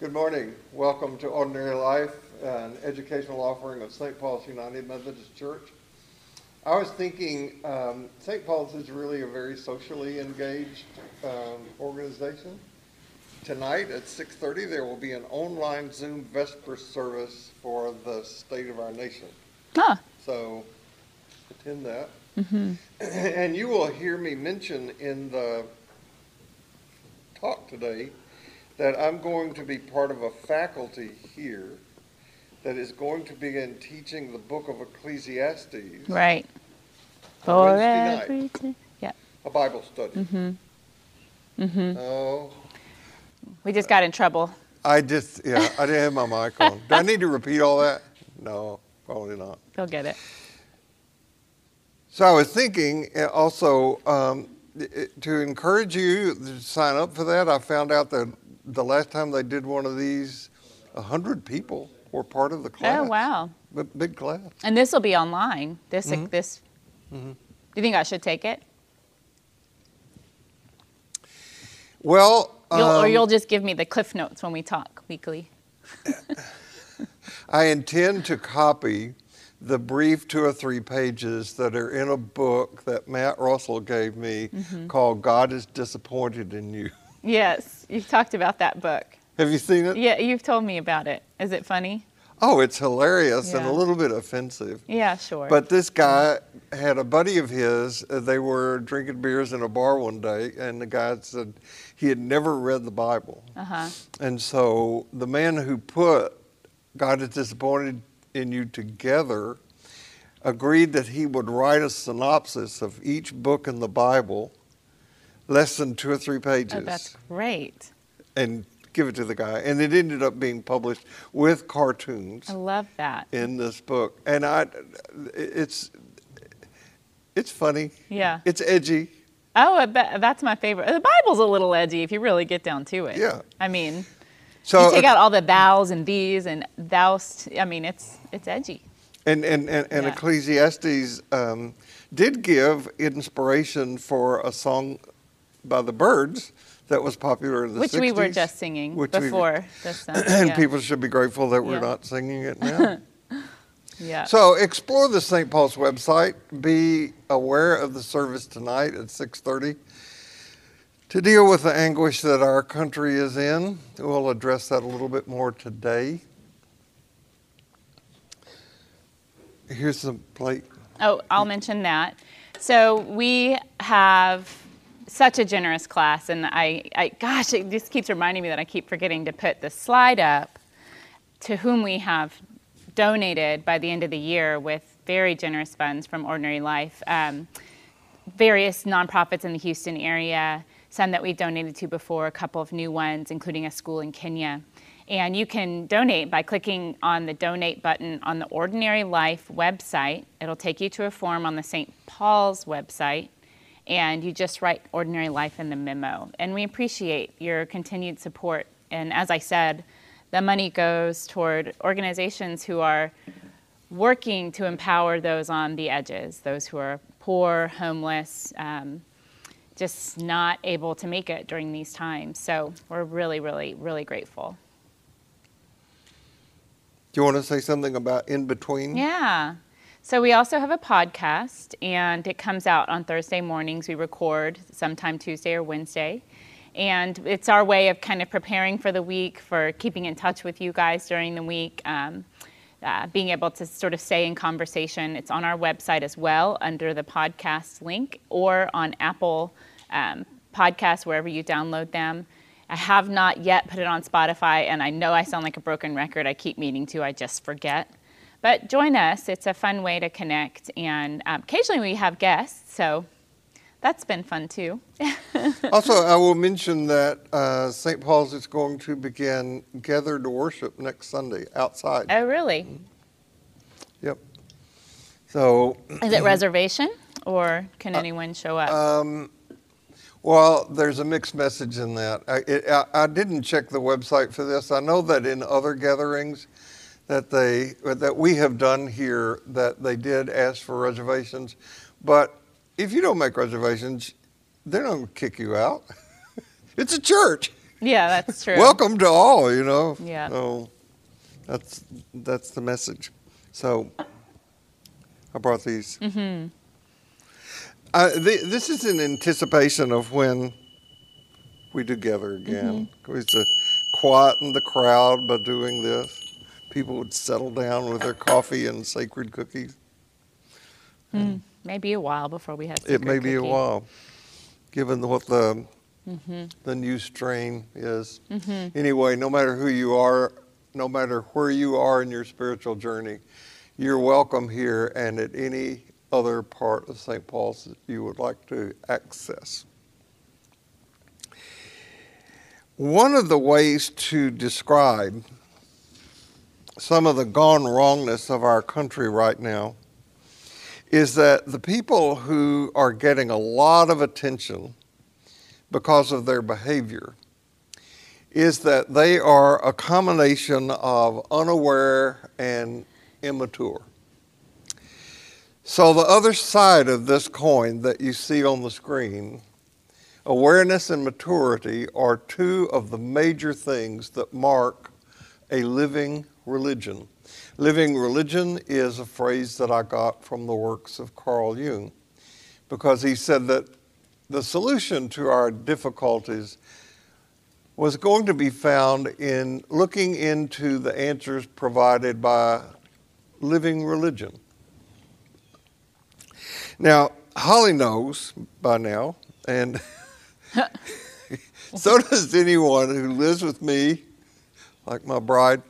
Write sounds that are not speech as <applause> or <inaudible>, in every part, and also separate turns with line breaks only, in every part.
Good morning. Welcome to Ordinary Life, an educational offering of St. Paul's United Methodist Church. I was thinking um, St. Paul's is really a very socially engaged um, organization. Tonight at 6:30 there will be an online Zoom Vesper service for the state of our nation.
Huh.
So attend that. Mm-hmm. <clears throat> And you will hear me mention in the talk today that I'm going to be part of a faculty here that is going to begin teaching the book of Ecclesiastes,
Right. For
Wednesday night.
Yeah.
a Bible study.
Mm-hmm. Mm-hmm.
Oh,
We just got in trouble.
I just, yeah, I didn't have my mic on. Do I need to repeat all that? No, probably not.
They'll get it.
So I was thinking uh, also um, i- i- to encourage you to sign up for that. I found out that the last time they did one of these, a hundred people were part of the class.
Oh wow.
B- big class.
And this will be online. This
Mhm.
this.
Mhm.
Do you think I should take it?
Well,
You'll, or
um,
you'll just give me the cliff notes when we talk weekly. <laughs>
I intend to copy the brief two or three pages that are in a book that Matt Russell gave me
Mm-hmm.
called "God is Disappointed in You."
Yes, you've talked about that book.
Have you seen it?
Yeah, you've told me about it. Is it funny?
Oh, it's hilarious and a little bit offensive.
Yeah, sure.
But this guy had a buddy of his. uh, They were drinking beers in a bar one day, and the guy said he had never read the Bible.
uh huh.
And so the man who put God is disappointed in you together agreed that he would write a synopsis of each book in the Bible, less than two or three pages,
Oh, that's great.
and give it to the guy. And it ended up being published with cartoons
I love that.
in this book. And I, it's, it's funny.
Yeah.
It's edgy.
Oh, that's my favorite. The Bible's a little edgy if you really get down to it.
Yeah.
I mean,
So
you take out all the thous and these and thous. I mean, it's it's edgy.
And and and, and
Yeah.
Ecclesiastes um, did give inspiration for a song by the Byrds that was popular in the
Which
60s.
we were just singing
which we-
before <clears throat> this. Uh, <clears throat>
and
yeah.
people should be grateful that we're
Yeah.
not singing it now. <laughs>
Yeah.
so explore the St. Paul's website. Be aware of the service tonight at 6:30. To deal with the anguish that our country is in, we'll address that a little bit more today. Here's the plate.
Oh, I'll mention that. So we have such a generous class, and I, I, gosh, it just keeps reminding me that I keep forgetting to put the slide up to whom we have donated by the end of the year with very generous funds from Ordinary Life. Um, various nonprofits in the Houston area, some that we've donated to before, a couple of new ones, including a school in Kenya. And you can donate by clicking on the donate button on the Ordinary Life website. It'll take you to a form on the St. Paul's website, and you just write Ordinary Life in the memo. And we appreciate your continued support. And as I said, the money goes toward organizations who are working to empower those on the edges, those who are poor, homeless, um, just not able to make it during these times. So we're really, really, really grateful.
Do you want to say something about in between?
Yeah. So we also have a podcast, and it comes out on Thursday mornings. We record sometime Tuesday or Wednesday. And it's our way of kind of preparing for the week, for keeping in touch with you guys during the week, um, uh, being able to sort of stay in conversation. It's on our website as well under the podcast link or on Apple um, Podcasts, wherever you download them. I have not yet put it on Spotify, and I know I sound like a broken record. I keep meaning to, I just forget. But join us. It's a fun way to connect, and um, occasionally we have guests, so that's been fun too. <laughs>
Also, I will mention that uh, St. Paul's is going to begin gathered worship next Sunday outside.
oh, really?
Yep. So, <clears throat>
Is it reservation, or can anyone show up?
um, well, there's a mixed message in that. I, it, I, I didn't check the website for this. I know that in other gatherings that they that we have done here that they did ask for reservations, but if you don't make reservations, they're not going to kick you out. <laughs> it's a church.
Yeah, that's <laughs> true.
welcome to all, you know.
Yeah.
So that's that's the message. So I brought these. Mm-hmm. Uh, th- this is in anticipation of when we do gather again.
Mm-hmm.
We used to quieten the crowd by doing this. People would settle down with their coffee and sacred cookies.
Maybe a while before we have.
It may
secret
be a while, given what the
Mm-hmm.
the new strain is. Anyway, no matter who you are, no matter where you are in your spiritual journey, you're welcome here and at any other part of St. Paul's that you would like to access. One of the ways to describe some of the gone wrongness of our country right now is that the people who are getting a lot of attention because of their behavior is that they are a combination of unaware and immature. So, the other side of this coin that you see on the screen, awareness and maturity are two of the major things that mark a living religion. Living religion is a phrase that I got from the works of Carl Jung because he said that the solution to our difficulties was going to be found in looking into the answers provided by living religion. Now, Holly knows by now, and <laughs> <laughs> so does anyone who lives with me, like my bride,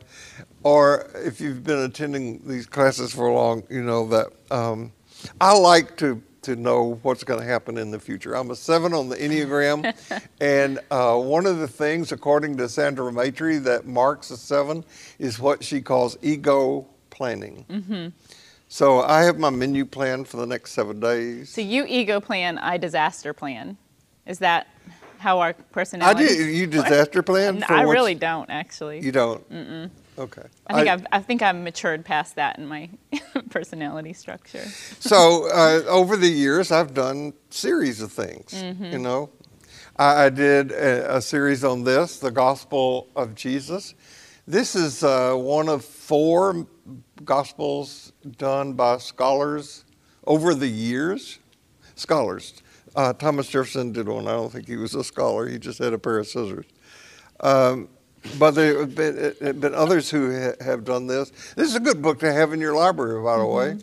or if you've been attending these classes for long, you know that um, I like to to know what's going to happen in the future. I'm a seven on the Enneagram, <laughs> and uh, one of the things, according to Sandra Maitri, that marks a seven is what she calls ego planning. So I have my menu plan for the next seven days.
So you ego plan, I disaster plan. Is that how our
I
personality?
do. You disaster plan?
I really don't actually.
You don't. Mm-mm. Okay.
I think I, have I think I've matured past that in my <laughs> personality structure.
so uh, over the years, I've done series of things. You know, I, I did a, a series on this, the Gospel of Jesus. This is uh, one of four gospels done by scholars over the years. Scholars. Uh, Thomas Jefferson did one. I don't think he was a scholar. He just had a pair of scissors. Um, but there have been, uh, been others who ha- have done this. This is a good book to have in your library, by the way.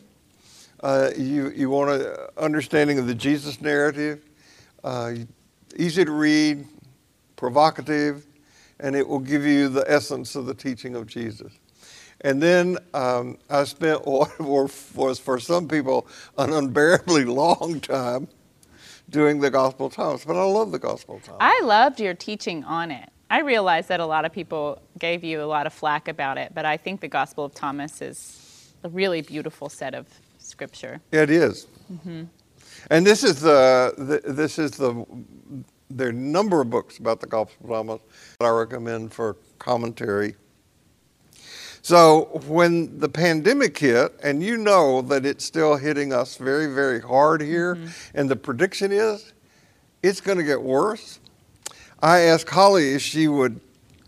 Uh, you you want an understanding of the Jesus narrative, uh, easy to read, provocative, and it will give you the essence of the teaching of Jesus. And then um, I spent <laughs> what was for some people an unbearably <laughs> long time doing the Gospel of Thomas, but I love the Gospel of Thomas.
I loved your teaching on it. I realize that a lot of people gave you a lot of flack about it, but I think the Gospel of Thomas is a really beautiful set of scripture.
It is. Mm-hmm. And this is the, the this is the there are a number of books about the Gospel of Thomas that I recommend for commentary. So when the pandemic hit, and you know that it's still hitting us very, very hard here, mm-hmm. and the prediction is it's going to get worse. I asked Holly if she would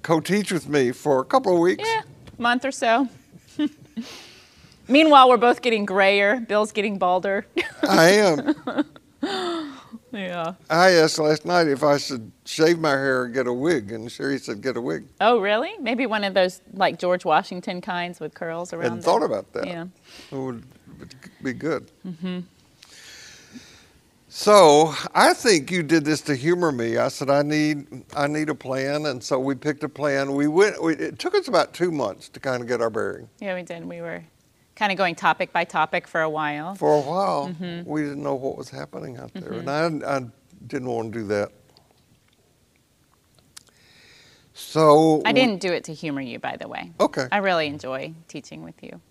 co-teach with me for a couple of weeks.
Yeah, month or so. <laughs> Meanwhile, we're both getting grayer. Bill's getting balder.
I am. <laughs>
yeah.
I asked last night if I should shave my hair or get a wig, and Sherry said get a wig.
Oh, really? Maybe one of those like George Washington kinds with curls around.
Hadn't thought about that.
Yeah.
It would would be good. Mm-hmm. So I think you did this to humor me. I said I need I need a plan, and so we picked a plan. We went. We, it took us about two months to kind of get our bearing.
Yeah, we did. We were kind of going topic by topic for a while.
For a while,
Mm-hmm.
we didn't know what was happening out there, and I, I didn't want to do that. So
I didn't do it to humor you, by the way.
Okay.
I really enjoy teaching with you.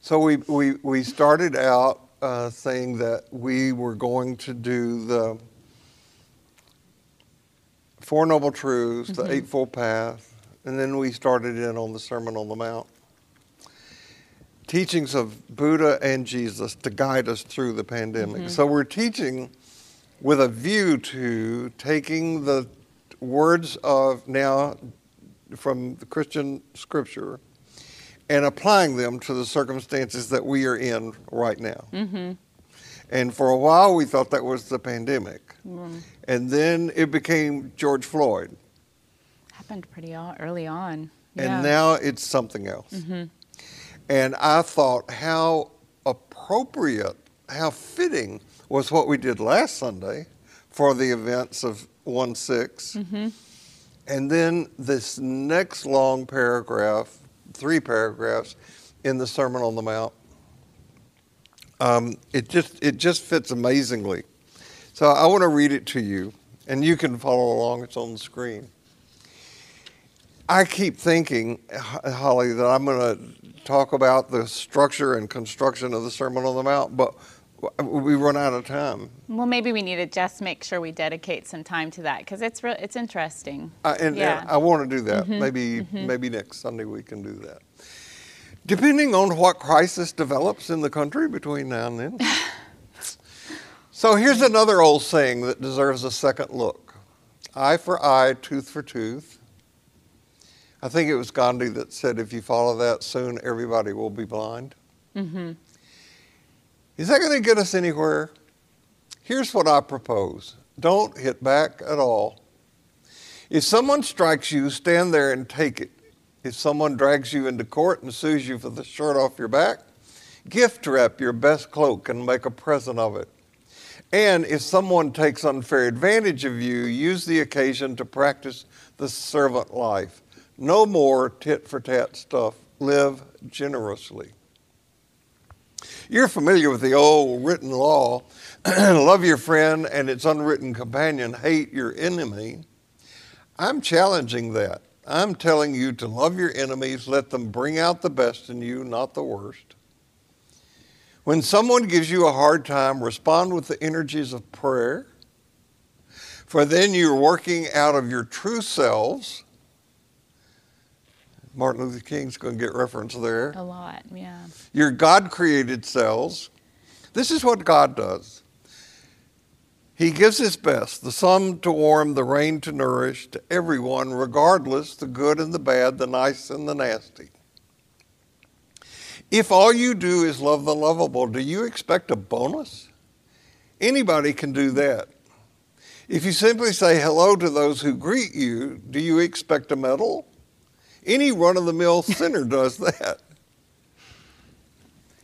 So we, we, we started out uh, saying that we were going to do the Four Noble Truths, the Eightfold Path, and then we started in on the Sermon on the Mount. Teachings of Buddha and Jesus to guide us through the pandemic. So we're teaching with a view to taking the words of now from the Christian scripture and applying them to the circumstances that we are in right now. Mm-hmm. And for a while, we thought that was the pandemic. Mm. And then it became George Floyd.
Happened pretty early on.
And yeah. now it's something else. Mm-hmm. And I thought how appropriate, how fitting was what we did last Sunday for the events of 1 6. Mm-hmm. And then this next long paragraph, three paragraphs in the Sermon on the Mount. Um, it just it just fits amazingly. So I want to read it to you, and you can follow along. It's on the screen. I keep thinking, Holly, that I'm going to talk about the structure and construction of the Sermon on the Mount, but we run out of time.
Well, maybe we need to just make sure we dedicate some time to that because it's re- it's interesting.
Uh, and, yeah. and, I want to do that. Mm-hmm. Maybe mm-hmm. maybe next Sunday we can do that. Depending on what crisis develops in the country between now and then. <laughs> so here's another old saying that deserves a second look: eye for eye, tooth for tooth. I think it was Gandhi that said, "If you follow that, soon everybody will be blind." Mm-hmm. Is that going to get us anywhere? Here's what I propose don't hit back at all. If someone strikes you, stand there and take it. If someone drags you into court and sues you for the shirt off your back, gift wrap your best cloak and make a present of it. And if someone takes unfair advantage of you, use the occasion to practice the servant life. No more tit for tat stuff. Live generously. You're familiar with the old written law <clears throat> love your friend and its unwritten companion, hate your enemy. I'm challenging that. I'm telling you to love your enemies, let them bring out the best in you, not the worst. When someone gives you a hard time, respond with the energies of prayer, for then you're working out of your true selves Martin Luther King's going to get reference there.
A lot, yeah.
Your God created cells. This is what God does. He gives his best, the sun to warm, the rain to nourish, to everyone, regardless the good and the bad, the nice and the nasty. If all you do is love the lovable, do you expect a bonus? Anybody can do that. If you simply say hello to those who greet you, do you expect a medal? Any run of the mill sinner <laughs> does that.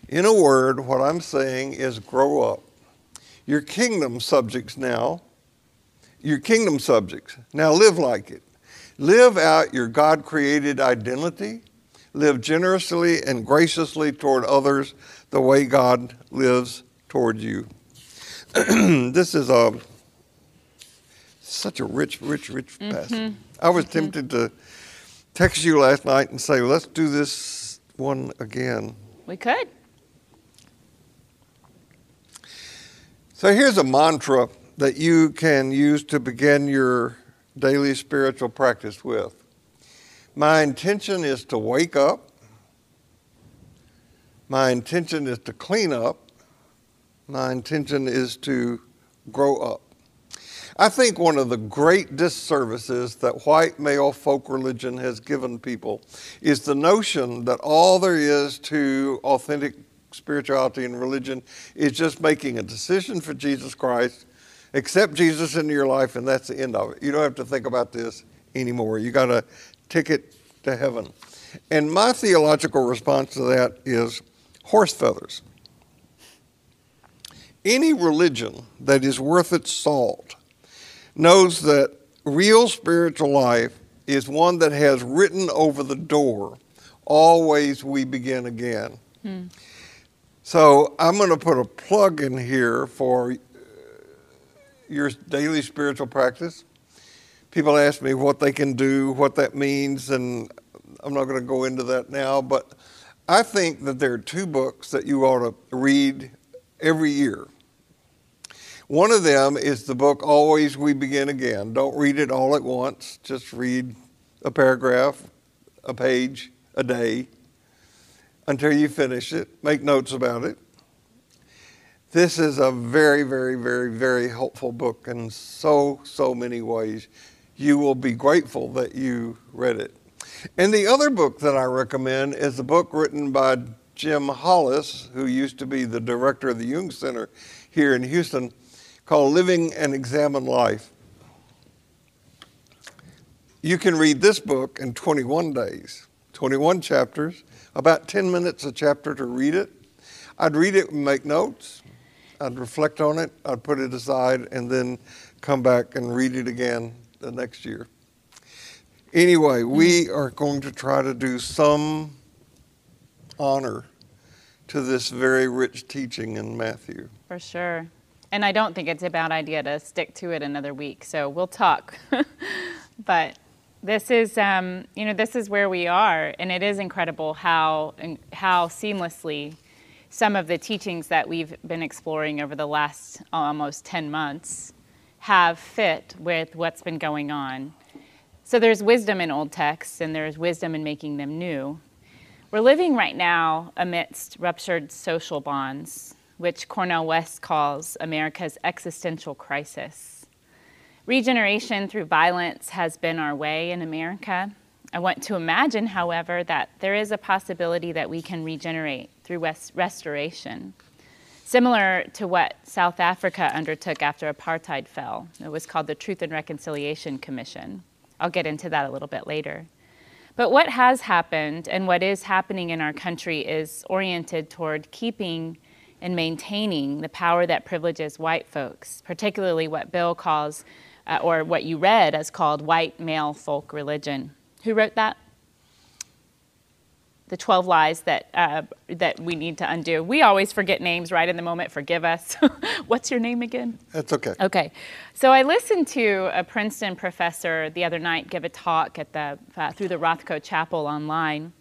In a word, what I'm saying is grow up. Your kingdom subjects now, your kingdom subjects, now live like it. Live out your God created identity. Live generously and graciously toward others the way God lives toward you. <clears throat> this is a such a rich, rich, rich mm-hmm. passage. I was mm-hmm. tempted to text you last night and say, let's do this one again.
We could.
So here's a mantra that you can use to begin your daily spiritual practice with. My intention is to wake up. My intention is to clean up. My intention is to grow up. I think one of the great disservices that white male folk religion has given people is the notion that all there is to authentic spirituality and religion is just making a decision for Jesus Christ, accept Jesus into your life, and that's the end of it. You don't have to think about this anymore. You got a ticket to heaven. And my theological response to that is horse feathers. Any religion that is worth its salt knows that real spiritual life is one that has written over the door, always we begin again. Hmm. So I'm going to put a plug in here for your daily spiritual practice. People ask me what they can do, what that means, and I'm not going to go into that now, but I think that there are two books that you ought to read every year. One of them is the book Always We Begin Again. Don't read it all at once, just read a paragraph, a page a day until you finish it. Make notes about it. This is a very, very, very, very helpful book in so, so many ways. you will be grateful that you read it. And the other book that I recommend is a book written by Jim Hollis, who used to be the director of the Jung Center here in Houston, called Living an Examined Life. You can read this book in 21 days, 21 chapters, about 10 minutes a chapter to read it. I'd read it and make notes. I'd reflect on it, I'd put it aside, and then come back and read it again the next year. Anyway, we are going to try to do some honor to this very rich teaching in Matthew.
For sure. And I don't think it's a bad idea to stick to it another week. So we'll talk. <laughs> but this is, um, you know, this is where we are, and it is incredible how how seamlessly some of the teachings that we've been exploring over the last almost 10 months have fit with what's been going on. So there's wisdom in old texts, and there's wisdom in making them new. We're living right now amidst ruptured social bonds, which Cornel West calls America's existential crisis. Regeneration through violence has been our way in America. I want to imagine, however, that there is a possibility that we can regenerate through restoration similar to what South Africa undertook after apartheid fell. It was called the Truth and Reconciliation Commission. I'll get into that a little bit later. But what has happened and what is happening in our country is oriented toward keeping and maintaining the power that privileges white folks, particularly what Bill calls, uh, or what you read as called white male folk religion. Who wrote that? the 12 lies that, uh, that we need to undo. We always forget names right in the moment. Forgive us. <laughs> What's your name again?
That's okay.
Okay. So I listened to a Princeton professor the other night give a talk at the, uh, through the Rothko Chapel online.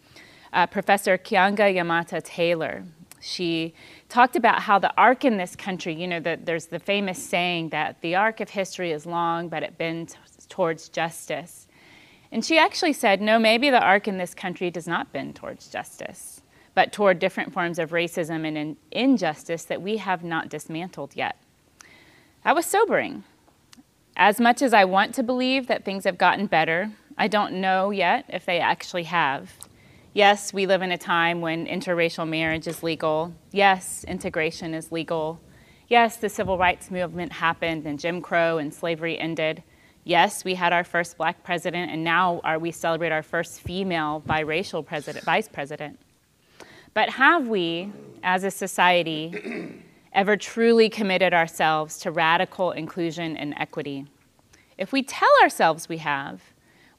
Uh, professor Keeanga-Yamahtta Taylor. She talked about how the arc in this country, you know, that there's the famous saying that the arc of history is long, but it bends towards justice. And she actually said, no, maybe the arc in this country does not bend towards justice, but toward different forms of racism and in- injustice that we have not dismantled yet. That was sobering. As much as I want to believe that things have gotten better, I don't know yet if they actually have. Yes, we live in a time when interracial marriage is legal. Yes, integration is legal. Yes, the civil rights movement happened and Jim Crow and slavery ended. Yes, we had our first black president, and now are, we celebrate our first female biracial president, vice president. But have we, as a society, <clears throat> ever truly committed ourselves to radical inclusion and equity? If we tell ourselves we have,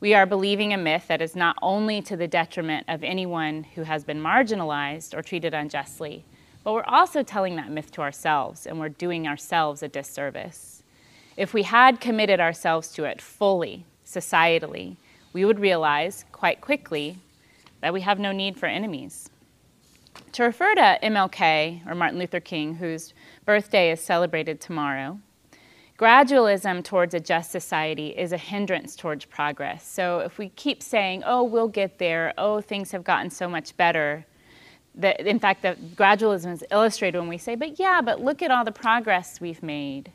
we are believing a myth that is not only to the detriment of anyone who has been marginalized or treated unjustly, but we're also telling that myth to ourselves, and we're doing ourselves a disservice. If we had committed ourselves to it fully, societally, we would realize quite quickly that we have no need for enemies. To refer to MLK, or Martin Luther King, whose birthday is celebrated tomorrow, gradualism towards a just society is a hindrance towards progress. So if we keep saying, oh, we'll get there, oh, things have gotten so much better, that in fact, the gradualism is illustrated when we say, but yeah, but look at all the progress we've made.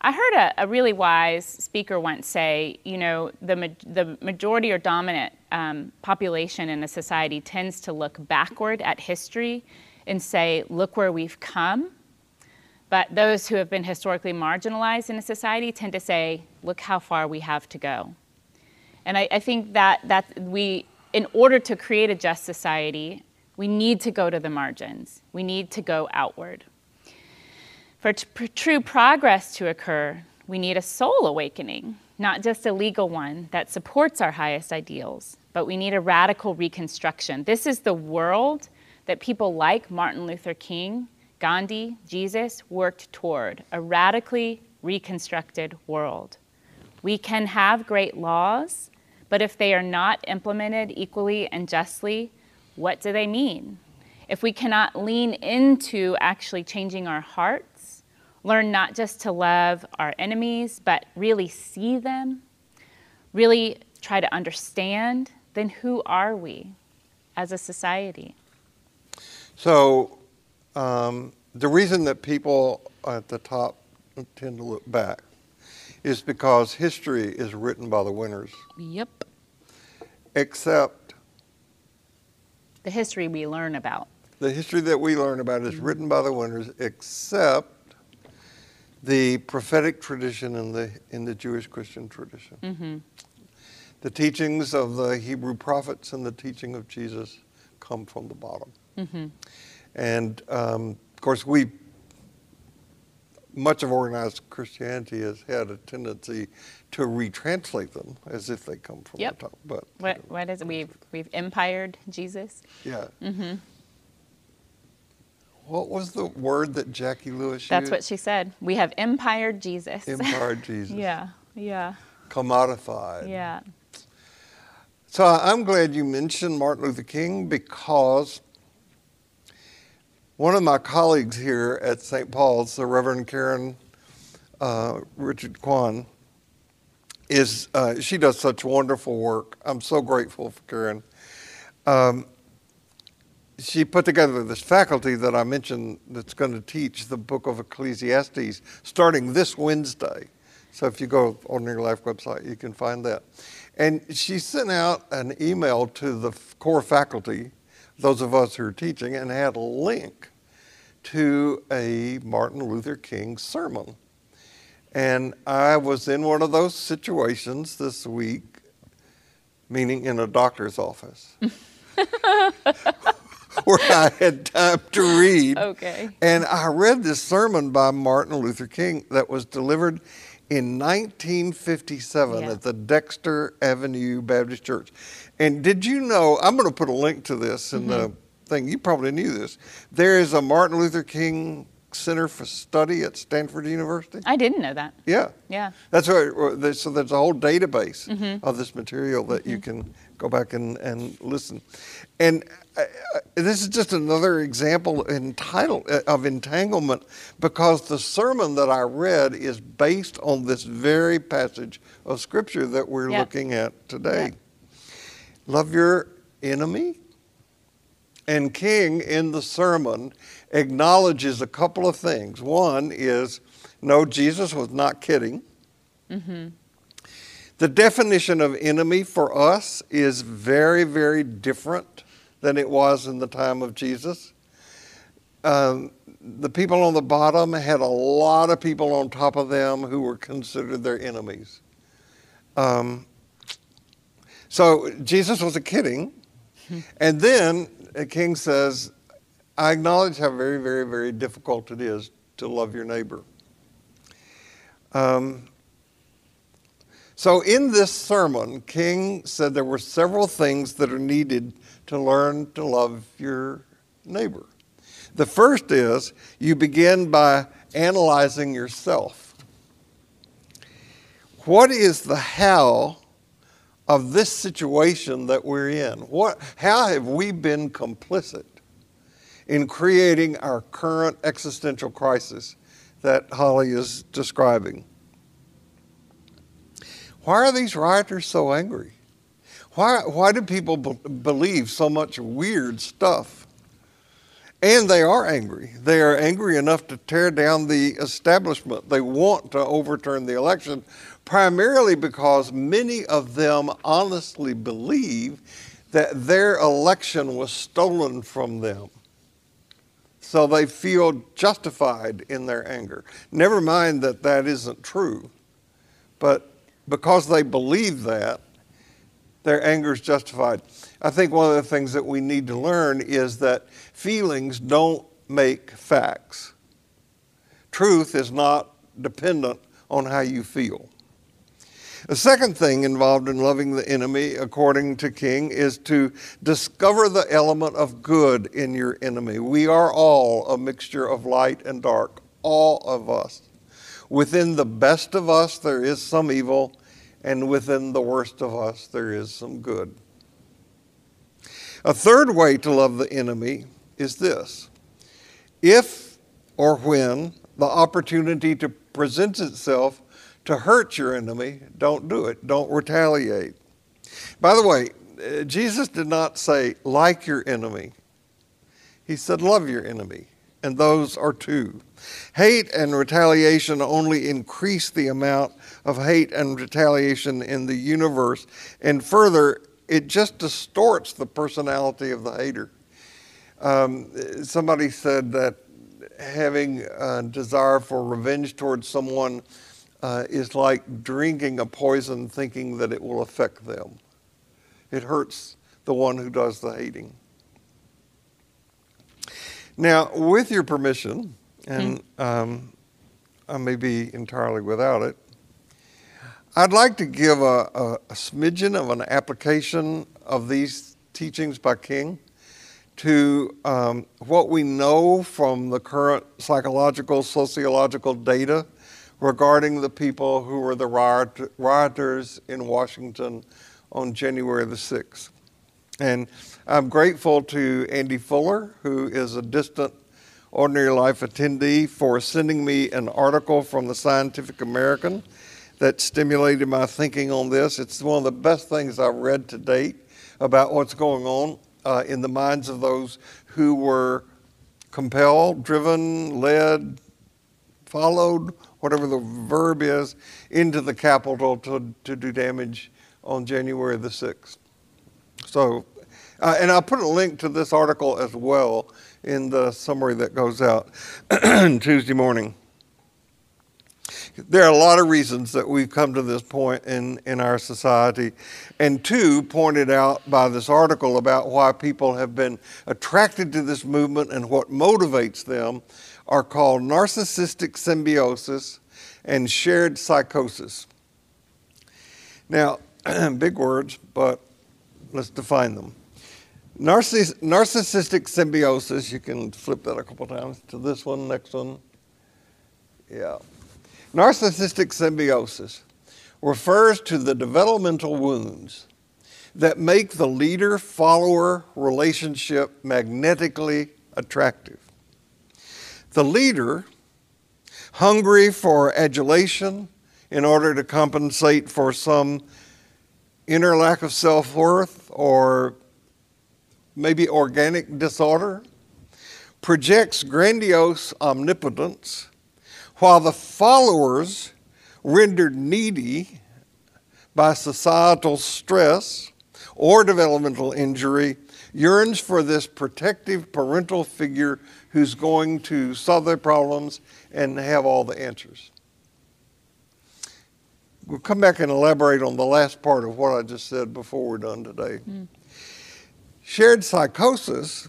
I heard a, a, really wise speaker once say, you know, the, the majority or dominant um, population in a society tends to look backward at history and say, look where we've come. But those who have been historically marginalized in a society tend to say, look how far we have to go. And I, I think that, that we, in order to create a just society, we need to go to the margins. We need to go outward. For true progress to occur, we need a soul awakening, not just a legal one that supports our highest ideals, but we need a radical reconstruction. This is the world that people like Martin Luther King, Gandhi, Jesus worked toward a radically reconstructed world. We can have great laws, but if they are not implemented equally and justly, what do they mean? If we cannot lean into actually changing our hearts, learn not just to love our enemies, but really see them, really try to understand, then who are we as a society?
So, um, the reason that people at the top tend to look back is because history is written by the winners,
Yep.
except
The history we learn about.
the history that we learn about is written by the winners, except the prophetic tradition in the in the Jewish Christian tradition.
Mm-hmm.
The teachings of the Hebrew prophets and the teaching of Jesus come from the bottom.
Mm-hmm.
And um, of course, we much of organized Christianity has had a tendency to retranslate them as if they come from
Yep.
the top. But
What what is it? We've we've empired Jesus.
yeah,
Mm-hmm.
what was the word that Jackie Lewis
That's
used?
what she said. We have empired Jesus. <laughs>
Empowered Jesus.
yeah. Yeah.
Commodified.
Yeah.
So I'm glad you mentioned Martin Luther King because one of my colleagues here at St. Paul's, the Reverend Karen uh, Richard Kwan, is uh, she does such wonderful work. I'm so grateful for Karen. Um, she put together this faculty that I mentioned that's going to teach the book of Ecclesiastes starting this Wednesday. So if you go on your life website, you can find that. And she sent out an email to the core faculty, those of us who are teaching, and had a link to a Martin Luther King sermon. And I was in one of those situations this week, meaning in a doctor's office, <laughs> where I had time to read.
Okay.
And I read this sermon by Martin Luther King that was delivered in 1957
Yeah.
at the Dexter Avenue Baptist Church. And did you know? I'm going to put a link to this in mm-hmm. the thing. You probably knew this. There is a Martin Luther King Center for Study at Stanford University.
I didn't know that.
Yeah.
Yeah.
That's right. So there's a whole database of this material that you can go back and, and listen. And uh, uh, this is just another example entitle, uh, of entanglement because the sermon that I read is based on this very passage of Scripture that we're
Yeah.
looking at today.
Yeah.
Love your enemy. And King in the sermon acknowledges a couple of things. One is no, Jesus was not kidding. The definition of enemy for us is very, very different than it was in the time of Jesus. Um, the people on the bottom had a lot of people on top of them who were considered their enemies. Um, so Jesus was a kidding. And then the king says, I acknowledge how very, very, very difficult it is to love your neighbor. Um, so, in this sermon, King said there were several things that are needed to learn to love your neighbor. The first is you begin by analyzing yourself. What is the how of this situation that we're in? What, how have we been complicit in creating our current existential crisis that Holly is describing? Why are these rioters so angry? Why, why do people be- believe so much weird stuff? And they are angry. They are angry enough to tear down the establishment. They want to overturn the election, primarily because many of them honestly believe that their election was stolen from them. So they feel justified in their anger. Never mind that that isn't true, but because they believe that, their anger is justified. I think one of the things that we need to learn is that feelings don't make facts. Truth is not dependent on how you feel. The second thing involved in loving the enemy, according to King, is to discover the element of good in your enemy. We are all a mixture of light and dark, all of us. Within the best of us, there is some evil, and within the worst of us, there is some good. A third way to love the enemy is this if or when the opportunity to presents itself to hurt your enemy, don't do it. Don't retaliate. By the way, uh, Jesus did not say, like your enemy. He said, love your enemy. and those are two. Hate and retaliation only increase the amount of hate and retaliation in the universe, and further, it just distorts the personality of the hater. Um, somebody said that having a desire for revenge towards someone uh, is like drinking a poison thinking that it will affect them. It hurts the one who does the hating. Now, with your permission, and um, I may be entirely without it, I'd like to give a, a, a smidgen of an application of these teachings by King to um, what we know from the current psychological, sociological data regarding the people who were the riot, rioters in Washington on January the 6th. And I'm grateful to Andy Fuller, who is a distant Ordinary Life attendee, for sending me an article from the Scientific American that stimulated my thinking on this. It's one of the best things I've read to date about what's going on uh, in the minds of those who were compelled, driven, led, followed, whatever the verb is, into the Capitol to, to do damage on January the 6th. So, uh, and I'll put a link to this article as well in the summary that goes out <clears throat> Tuesday morning. There are a lot of reasons that we've come to this point in, in our society, and two pointed out by this article about why people have been attracted to this movement and what motivates them are called narcissistic symbiosis and shared psychosis. Now, <clears throat> big words, but let's define them. Narciss- narcissistic symbiosis, you can flip that a couple times to this one, next one. Yeah. Narcissistic symbiosis refers to the developmental wounds that make the leader follower relationship magnetically attractive. The leader, hungry for adulation in order to compensate for some inner lack of self worth or maybe organic disorder, projects grandiose omnipotence, while the followers, rendered needy by societal stress or developmental injury, yearns for this protective parental figure who's going to solve their problems and have all the answers. We'll come back and elaborate on the last part of what I just said before we're done today. Mm. Shared psychosis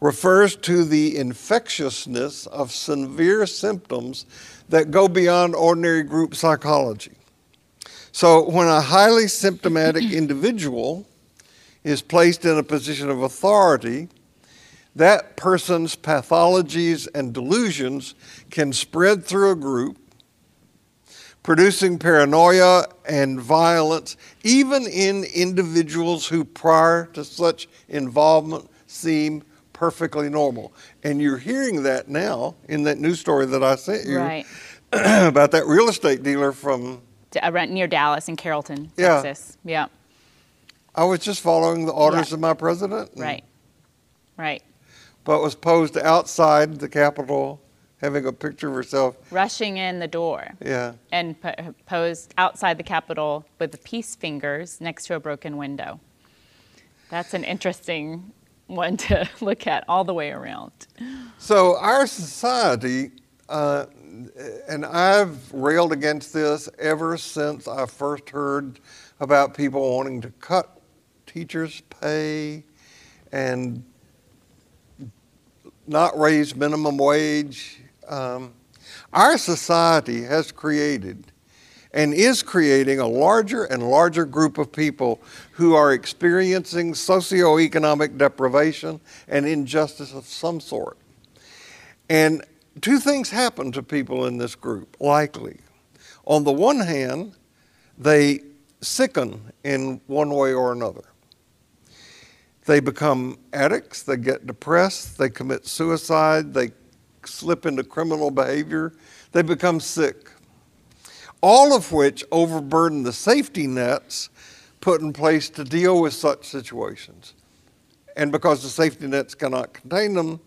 refers to the infectiousness of severe symptoms that go beyond ordinary group psychology. So, when a highly symptomatic <clears throat> individual is placed in a position of authority, that person's pathologies and delusions can spread through a group producing paranoia and violence, even in individuals who, prior to such involvement, seem perfectly normal. And you're hearing that now in that news story that I sent you
right. <clears throat>
about that real estate dealer from
uh, near Dallas in Carrollton, Texas. Yeah. yeah.
I was just following the orders yeah. of my president.
Right. Right.
But was posed outside the Capitol having a picture of herself
rushing in the door.
Yeah.
And posed outside the Capitol with the peace fingers next to a broken window. That's an interesting one to <laughs> look at all the way around.
So our society, uh, and I've railed against this ever since I first heard about people wanting to cut teachers' pay and not raise minimum wage um, our society has created and is creating a larger and larger group of people who are experiencing socioeconomic deprivation and injustice of some sort. And two things happen to people in this group, likely. On the one hand, they sicken in one way or another. They become addicts, they get depressed, they commit suicide, they slip into criminal behavior, they become sick. All of which overburden the safety nets put in place to deal with such situations. And because the safety nets cannot contain them,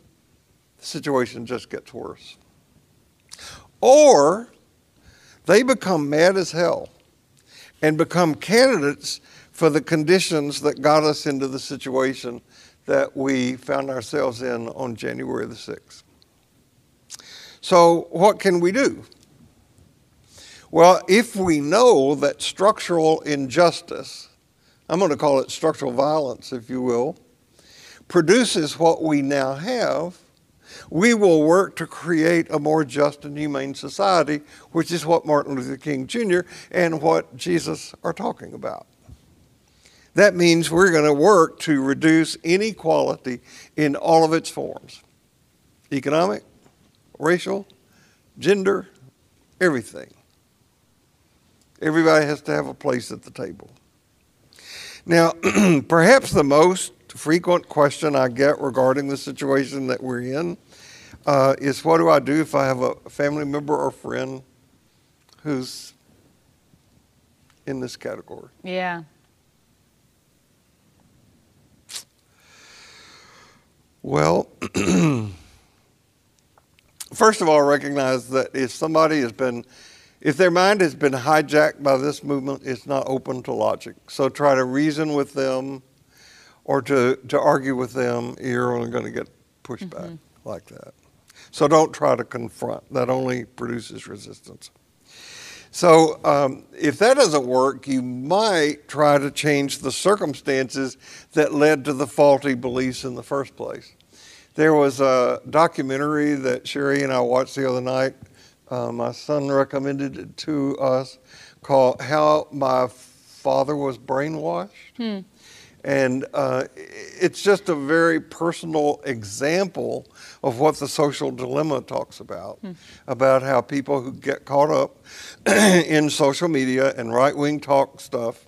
the situation just gets worse. Or they become mad as hell and become candidates for the conditions that got us into the situation that we found ourselves in on January the 6th. So, what can we do? Well, if we know that structural injustice, I'm going to call it structural violence, if you will, produces what we now have, we will work to create a more just and humane society, which is what Martin Luther King Jr. and what Jesus are talking about. That means we're going to work to reduce inequality in all of its forms economic, racial, gender, everything. Everybody has to have a place at the table. Now, <clears throat> perhaps the most frequent question I get regarding the situation that we're in uh, is what do I do if I have a family member or friend who's in this category?
Yeah.
Well, <clears throat> first of all, recognize that if somebody has been, if their mind has been hijacked by this movement, it's not open to logic. So try to reason with them or to, to argue with them, you're only going to get pushed back mm-hmm. like that. So don't try to confront, that only produces resistance. So, um, if that doesn't work, you might try to change the circumstances that led to the faulty beliefs in the first place. There was a documentary that Sherry and I watched the other night. Uh, my son recommended it to us called How My Father Was Brainwashed. Hmm. And uh, it's just a very personal example of what the social dilemma talks about hmm. about how people who get caught up <clears throat> in social media and right wing talk stuff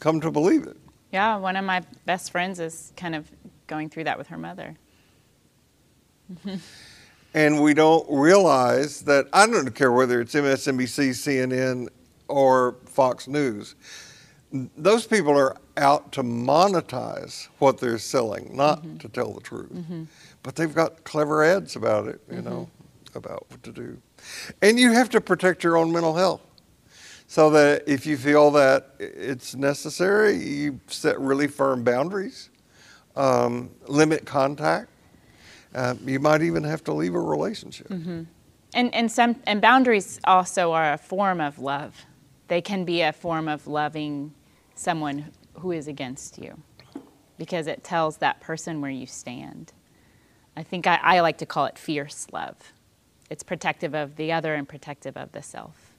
come to believe it.
Yeah, one of my best friends is kind of going through that with her mother. <laughs>
and we don't realize that, I don't care whether it's MSNBC, CNN, or Fox News those people are out to monetize what they're selling, not mm-hmm. to tell the truth. Mm-hmm. But they've got clever ads about it, you mm-hmm. know, about what to do. And you have to protect your own mental health. So that if you feel that it's necessary, you set really firm boundaries, um, limit contact. Uh, you might even have to leave a relationship.
Mm-hmm. And and some and boundaries also are a form of love. They can be a form of loving someone who is against you because it tells that person where you stand. I think I, I, like to call it fierce love. It's protective of the other and protective of the self.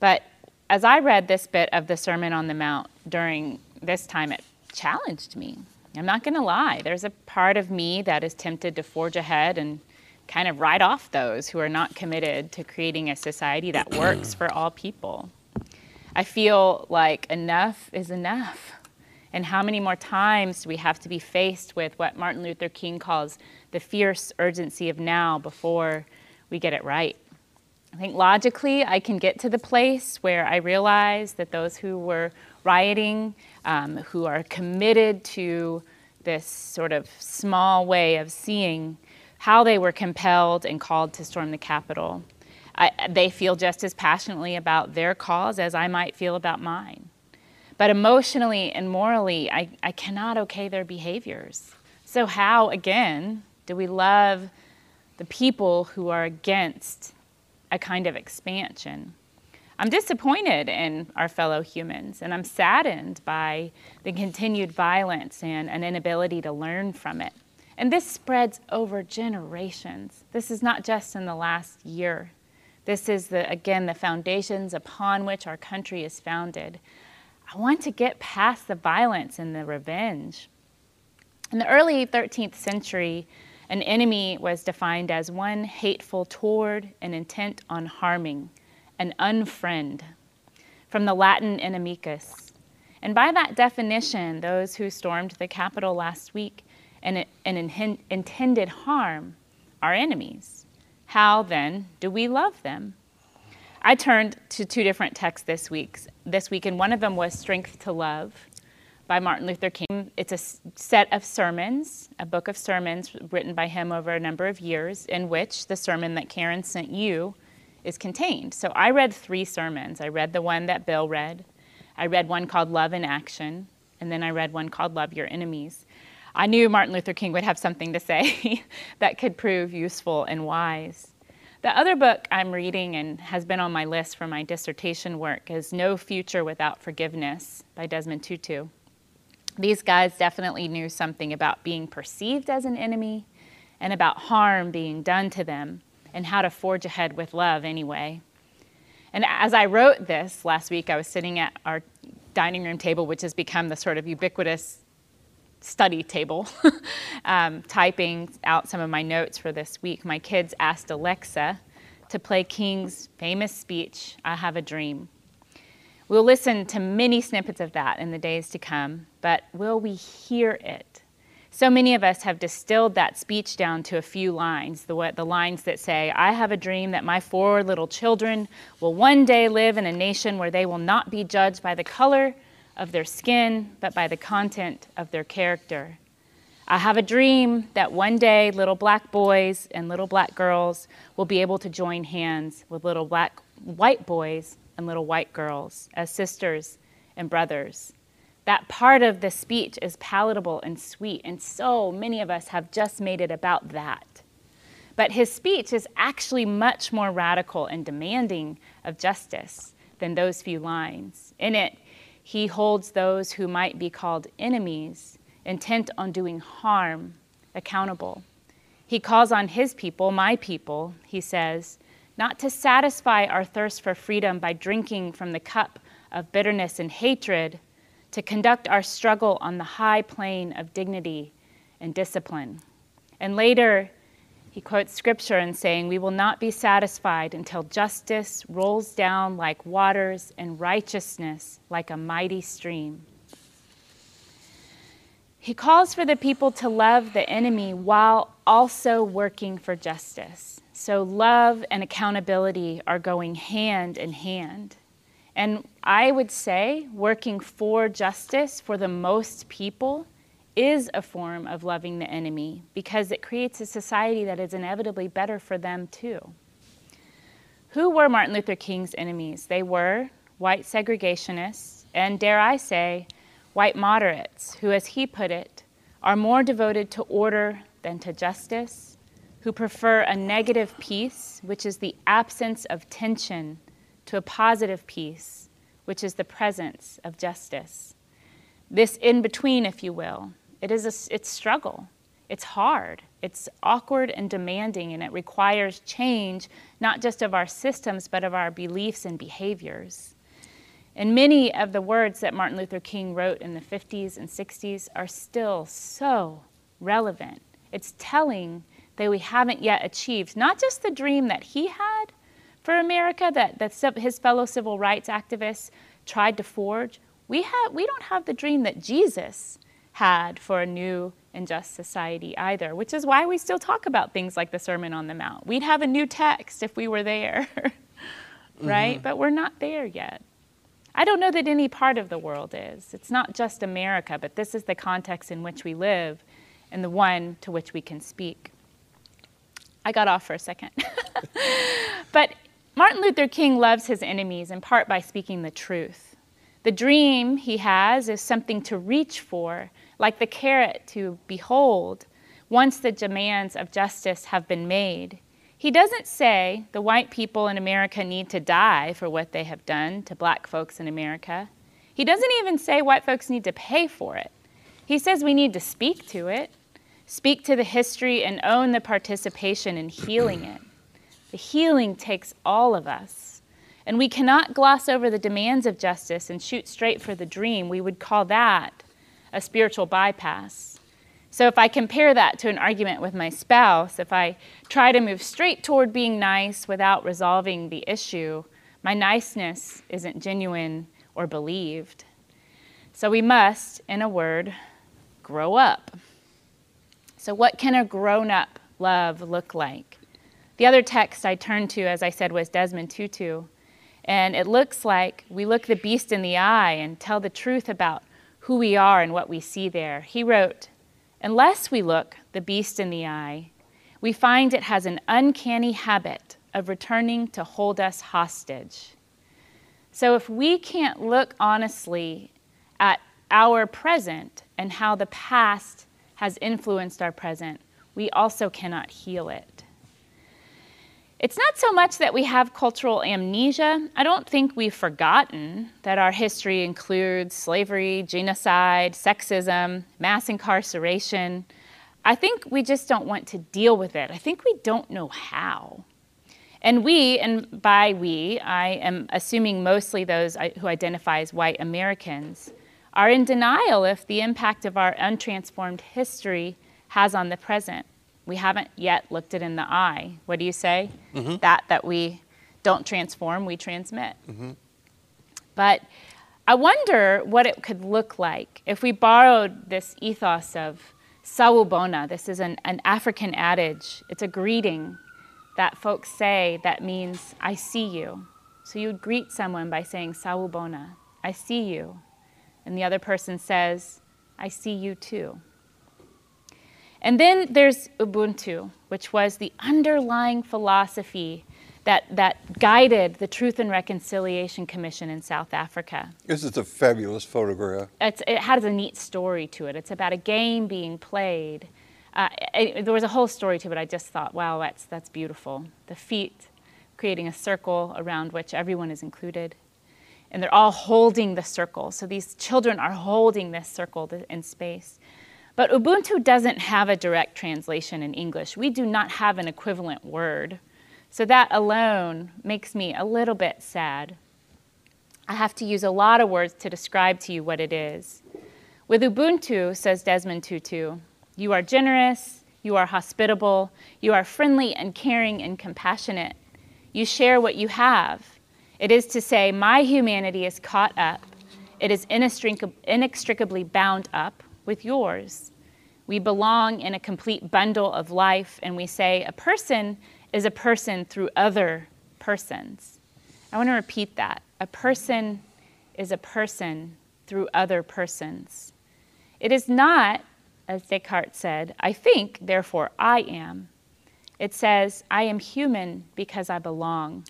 But as I read this bit of the Sermon on the Mount during this time, it challenged me. I'm not going to lie. There's a part of me that is tempted to forge ahead and kind of write off those who are not committed to creating a society that <clears throat> works for all people. I feel like enough is enough. And how many more times do we have to be faced with what Martin Luther King calls the fierce urgency of now before we get it right? I think logically, I can get to the place where I realize that those who were rioting, um, who are committed to this sort of small way of seeing how they were compelled and called to storm the Capitol, I, they feel just as passionately about their cause as I might feel about mine. But emotionally and morally, I, I cannot okay their behaviors. So, how, again, do we love the people who are against a kind of expansion? I'm disappointed in our fellow humans, and I'm saddened by the continued violence and an inability to learn from it. And this spreads over generations. This is not just in the last year this is, the, again, the foundations upon which our country is founded. I want to get past the violence and the revenge. In the early 13th century, an enemy was defined as one hateful toward and intent on harming, an unfriend, from the Latin inimicus. And by that definition, those who stormed the Capitol last week and, and in, intended harm are enemies. How then do we love them? I turned to two different texts this week. This week, and one of them was "Strength to Love" by Martin Luther King. It's a set of sermons, a book of sermons written by him over a number of years, in which the sermon that Karen sent you is contained. So I read three sermons. I read the one that Bill read, I read one called Love in Action, and then I read one called Love Your Enemies. I knew Martin Luther King would have something to say <laughs> that could prove useful and wise. The other book I'm reading and has been on my list for my dissertation work is No Future Without Forgiveness by Desmond Tutu. These guys definitely knew something about being perceived as an enemy and about harm being done to them and how to forge ahead with love anyway. And as I wrote this last week, I was sitting at our dining room table, which has become the sort of ubiquitous study table, <laughs> um, typing out some of my notes for this week, my kids asked Alexa to play King's famous speech, I Have a Dream. We'll listen to many snippets of that in the days to come, but will we hear it? So many of us have distilled that speech down to a few lines, the, the lines that say, I have a dream that my four little children will one day live in a nation where they will not be judged by the color of their skin, but by the content of their character. I have a dream that one day little black boys and little black girls will be able to join hands with little black white boys and little white girls as sisters and brothers. That part of the speech is palatable and sweet, and so many of us have just made it about that. But his speech is actually much more radical and demanding of justice than those few lines. In it, he holds those who might be called enemies, intent on doing harm, accountable. He calls on his people, my people, he says, not to satisfy our thirst for freedom by drinking from the cup of bitterness and hatred, to conduct our struggle on the high plane of dignity and discipline. And later, he quotes scripture and saying, We will not be satisfied until justice rolls down like waters and righteousness like a mighty stream. He calls for the people to love the enemy while also working for justice. So, love and accountability are going hand in hand. And I would say working for justice for the most people is a form of loving the enemy because it creates a society that is inevitably better for them too. Who were Martin Luther King's enemies? They were white segregationists and, dare I say, white moderates, who, as he put it, are more devoted to order than to justice, who prefer a negative peace, which is the absence of tension, to a positive peace, which is the presence of justice. This in between, if you will, it is a it's struggle. It's hard. It's awkward and demanding, and it requires change, not just of our systems, but of our beliefs and behaviors. And many of the words that Martin Luther King wrote in the 50s and 60s are still so relevant. It's telling that we haven't yet achieved not just the dream that he had for America that, that his fellow civil rights activists tried to forge. We, have, we don't have the dream that Jesus had for a new and just society either, which is why we still talk about things like the Sermon on the Mount. We'd have a new text if we were there, <laughs> right? Mm-hmm. But we're not there yet. I don't know that any part of the world is. It's not just America, but this is the context in which we live and the one to which we can speak. I got off for a second. <laughs> but Martin Luther King loves his enemies in part by speaking the truth. The dream he has is something to reach for like the carrot to behold once the demands of justice have been made. He doesn't say the white people in America need to die for what they have done to black folks in America. He doesn't even say white folks need to pay for it. He says we need to speak to it, speak to the history, and own the participation in healing it. The healing takes all of us. And we cannot gloss over the demands of justice and shoot straight for the dream. We would call that a spiritual bypass. So if I compare that to an argument with my spouse, if I try to move straight toward being nice without resolving the issue, my niceness isn't genuine or believed. So we must, in a word, grow up. So, what can a grown up love look like? The other text I turned to, as I said, was Desmond Tutu. And it looks like we look the beast in the eye and tell the truth about who we are and what we see there. He wrote, Unless we look the beast in the eye, we find it has an uncanny habit of returning to hold us hostage. So if we can't look honestly at our present and how the past has influenced our present, we also cannot heal it. It's not so much that we have cultural amnesia. I don't think we've forgotten that our history includes slavery, genocide, sexism, mass incarceration. I think we just don't want to deal with it. I think we don't know how. And we, and by we, I am assuming mostly those uh, who identify as white Americans, are in denial if the impact of our untransformed history has on the present we haven't yet looked it in the eye. What do you say? Mm-hmm. That that we don't transform, we transmit. Mm-hmm. But I wonder what it could look like if we borrowed this ethos of sawubona. This is an, an African adage. It's a greeting that folks say that means I see you. So you would greet someone by saying sawubona, I see you. And the other person says, I see you too. And then there's Ubuntu, which was the underlying philosophy that, that guided the Truth and Reconciliation Commission in South Africa.
This is a fabulous photograph.
It's, it has a neat story to it. It's about a game being played. Uh, it, there was a whole story to it. I just thought, wow, that's, that's beautiful. The feet creating a circle around which everyone is included. And they're all holding the circle. So these children are holding this circle in space. But Ubuntu doesn't have a direct translation in English. We do not have an equivalent word. So that alone makes me a little bit sad. I have to use a lot of words to describe to you what it is. With Ubuntu, says Desmond Tutu, you are generous, you are hospitable, you are friendly and caring and compassionate. You share what you have. It is to say, my humanity is caught up, it is inextricably bound up with yours. We belong in a complete bundle of life, and we say a person is a person through other persons. I want to repeat that. A person is a person through other persons. It is not, as Descartes said, I think, therefore I am. It says, I am human because I belong.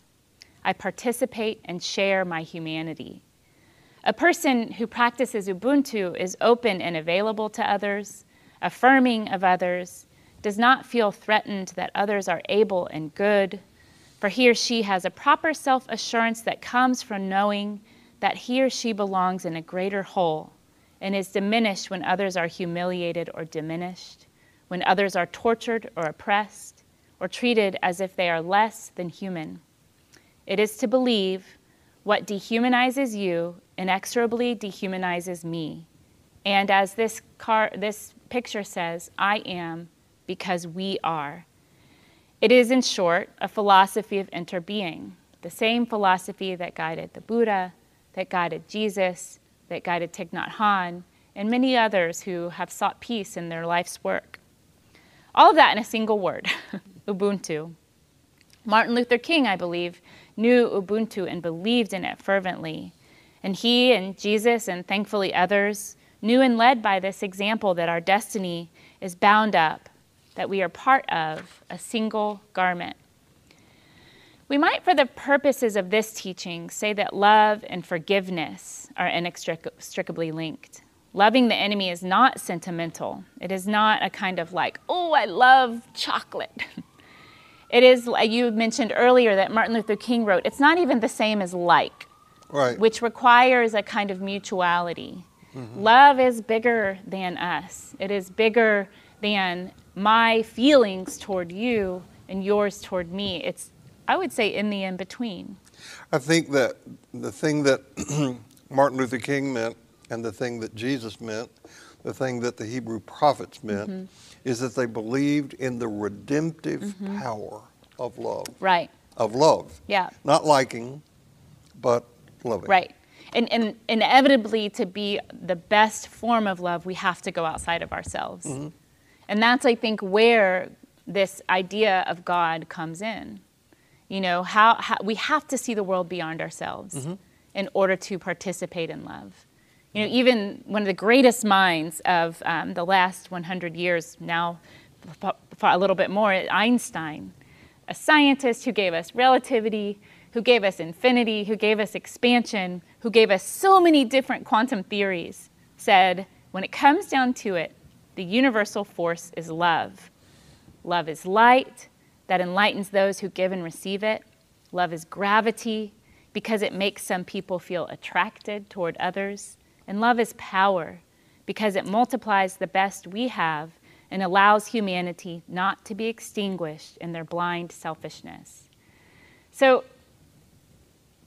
I participate and share my humanity. A person who practices Ubuntu is open and available to others, affirming of others, does not feel threatened that others are able and good, for he or she has a proper self assurance that comes from knowing that he or she belongs in a greater whole and is diminished when others are humiliated or diminished, when others are tortured or oppressed, or treated as if they are less than human. It is to believe what dehumanizes you inexorably dehumanizes me. And as this, car, this picture says, I am because we are. It is, in short, a philosophy of interbeing, the same philosophy that guided the Buddha, that guided Jesus, that guided Thich Nhat Hanh, and many others who have sought peace in their life's work. All of that in a single word <laughs> Ubuntu. Martin Luther King, I believe, knew Ubuntu and believed in it fervently. And he and Jesus, and thankfully others, knew and led by this example that our destiny is bound up, that we are part of a single garment. We might, for the purposes of this teaching, say that love and forgiveness are inextricably linked. Loving the enemy is not sentimental. It is not a kind of like, oh, I love chocolate. <laughs> It is, you mentioned earlier that Martin Luther King wrote, it's not even the same as like
right.
which requires a kind of mutuality. Mm-hmm. Love is bigger than us, it is bigger than my feelings toward you and yours toward me. It's, I would say, in the in between.
I think that the thing that <clears throat> Martin Luther King meant and the thing that Jesus meant, the thing that the Hebrew prophets meant, mm-hmm. Is that they believed in the redemptive mm-hmm. power of love.
Right.
Of love.
Yeah.
Not liking, but loving.
Right. And, and inevitably, to be the best form of love, we have to go outside of ourselves. Mm-hmm. And that's, I think, where this idea of God comes in. You know, how, how we have to see the world beyond ourselves mm-hmm. in order to participate in love. You know, even one of the greatest minds of um, the last 100 years, now a little bit more, Einstein, a scientist who gave us relativity, who gave us infinity, who gave us expansion, who gave us so many different quantum theories, said, when it comes down to it, the universal force is love. Love is light that enlightens those who give and receive it. Love is gravity because it makes some people feel attracted toward others. And love is power because it multiplies the best we have and allows humanity not to be extinguished in their blind selfishness. So,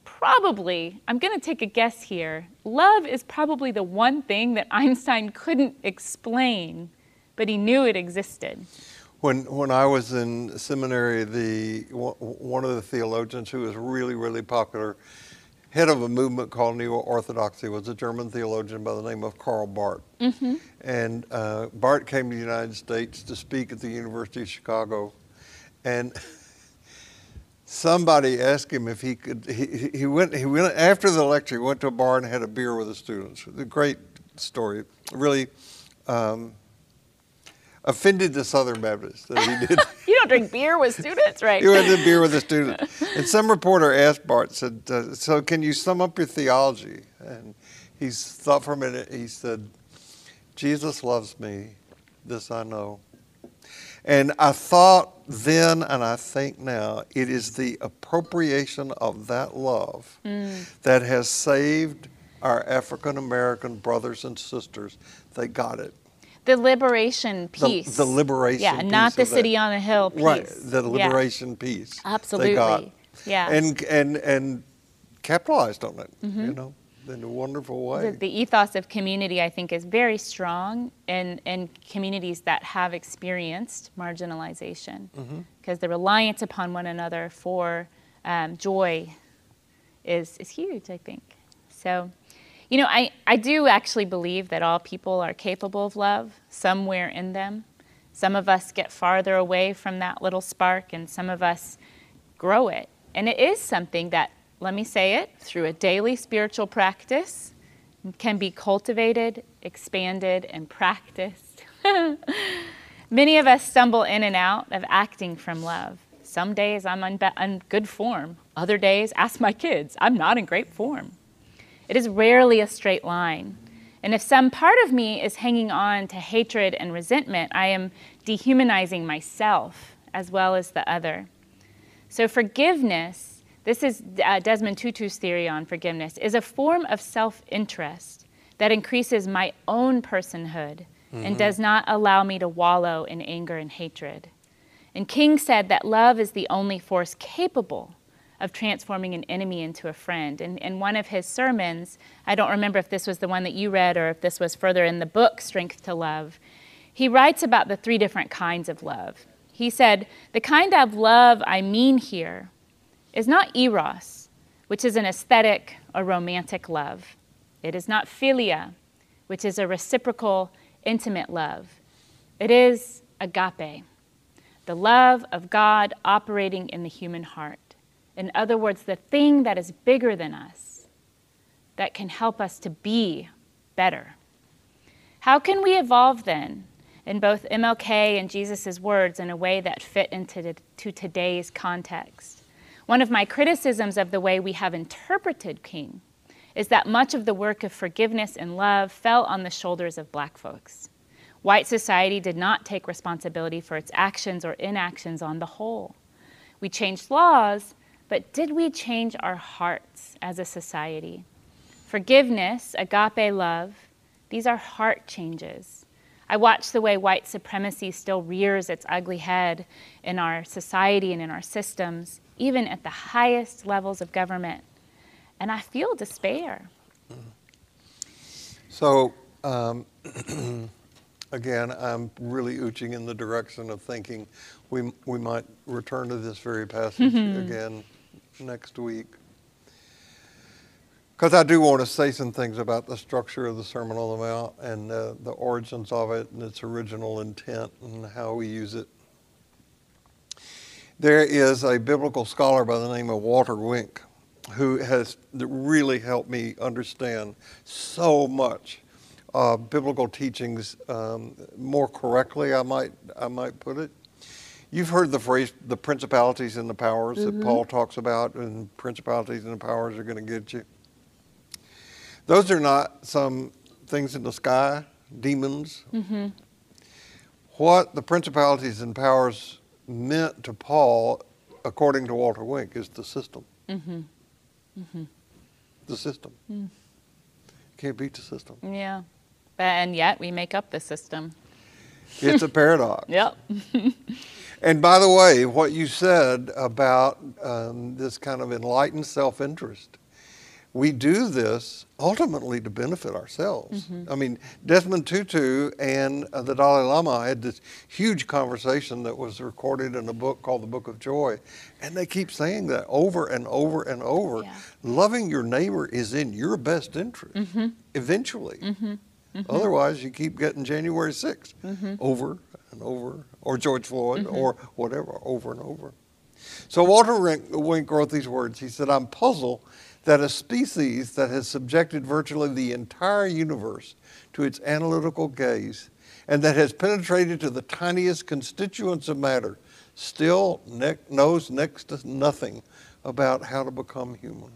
probably, I'm going to take a guess here, love is probably the one thing that <laughs> Einstein couldn't explain, but he knew it existed.
When, when I was in seminary, the, one of the theologians who was really, really popular, head of a movement called Neo Orthodoxy, was a German theologian by the name of Karl Barth. Mm-hmm. And uh, Barth came to the United States to speak at the University of Chicago. And <laughs> somebody asked him if he could, he, he, went, he went, after the lecture, he went to a bar and had a beer with the students. A great story. Really, um, offended the Southern Baptists that he did. <laughs>
you don't drink beer with students, right?
he went to beer with the students. And some reporter asked Barth, said, uh, so can you sum up your theology? And he thought for a minute, he said, Jesus loves me, this I know. And I thought then, and I think now, it is the appropriation of that love mm. that has saved our African American brothers and sisters. They got it.
The liberation piece.
The, the liberation
yeah, not the city on a hill piece.
Right, the liberation yeah. piece.
Absolutely. Yeah.
And and and capitalized on it, mm-hmm. you know, in a wonderful way.
The, the, ethos of community, I think, is very strong in, in communities that have experienced marginalization because mm-hmm. the reliance upon one another for um, joy is, is huge, I think. So you know, I, I do actually believe that all people are capable of love somewhere in them. Some of us get farther away from that little spark, and some of us grow it. And it is something that, let me say it, through a daily spiritual practice can be cultivated, expanded, and practiced. <laughs> Many of us stumble in and out of acting from love. Some days I'm on good form. Other days, ask my kids, I'm not in great form. It is rarely a straight line. And if some part of me is hanging on to hatred and resentment, I am dehumanizing myself as well as the other. So, forgiveness, this is uh, Desmond Tutu's theory on forgiveness, is a form of self interest that increases my own personhood mm-hmm. and does not allow me to wallow in anger and hatred. And King said that love is the only force capable of transforming an enemy into a friend. And in one of his sermons, I don't remember if this was the one that you read or if this was further in the book, Strength to Love, he writes about the three different kinds of love. He said, The kind of love I mean here is not eros, which is an aesthetic or romantic love. It is not philia, which is a reciprocal, intimate love. It is agape, the love of God operating in the human heart. In other words, the thing that is bigger than us, that can help us to be better. How can we evolve then in both MLK and Jesus' words in a way that fit into the, to today's context? One of my criticisms of the way we have interpreted King is that much of the work of forgiveness and love fell on the shoulders of black folks. White society did not take responsibility for its actions or inactions on the whole. We changed laws, but did we change our hearts as a society? Forgiveness, agape love, these are heart changes. I watch the way white supremacy still rears its ugly head in our society and in our systems, even at the highest levels of government. And I feel despair.
So, um, <clears throat> again, I'm really ooching in the direction of thinking we, we might return to this very passage mm-hmm. again next week. Because I do want to say some things about the structure of the Sermon on the Mount and uh, the origins of it and its original intent and how we use it. There is a biblical scholar by the name of Walter Wink, who has really helped me understand so much uh, biblical teachings um, more correctly. I might I might put it. You've heard the phrase "the principalities and the powers" that mm-hmm. Paul talks about, and principalities and the powers are going to get you. Those are not some things in the sky, demons. Mm-hmm. What the principalities and powers meant to Paul, according to Walter Wink, is the system. Mm-hmm. The system. Mm. Can't beat the system.
Yeah. But, and yet we make up the system.
It's a paradox. <laughs>
Yep.
And by the way, what you said about um, this kind of enlightened self interest, we do this ultimately to benefit ourselves. I mean, Desmond Tutu and uh, the Dalai Lama had this huge conversation that was recorded in a book called The Book of Joy. And they keep saying that over and over and over.
Yeah.
Loving your neighbor is in your best interest eventually. Mm-hmm. Otherwise, you keep getting January 6th mm-hmm. over and over, or George Floyd, mm-hmm. or whatever, over and over. So Walter Wink, Wink wrote these words. He said, I'm puzzled that a species that has subjected virtually the entire universe to its analytical gaze and that has penetrated to the tiniest constituents of matter still ne- knows next to nothing about how to become human.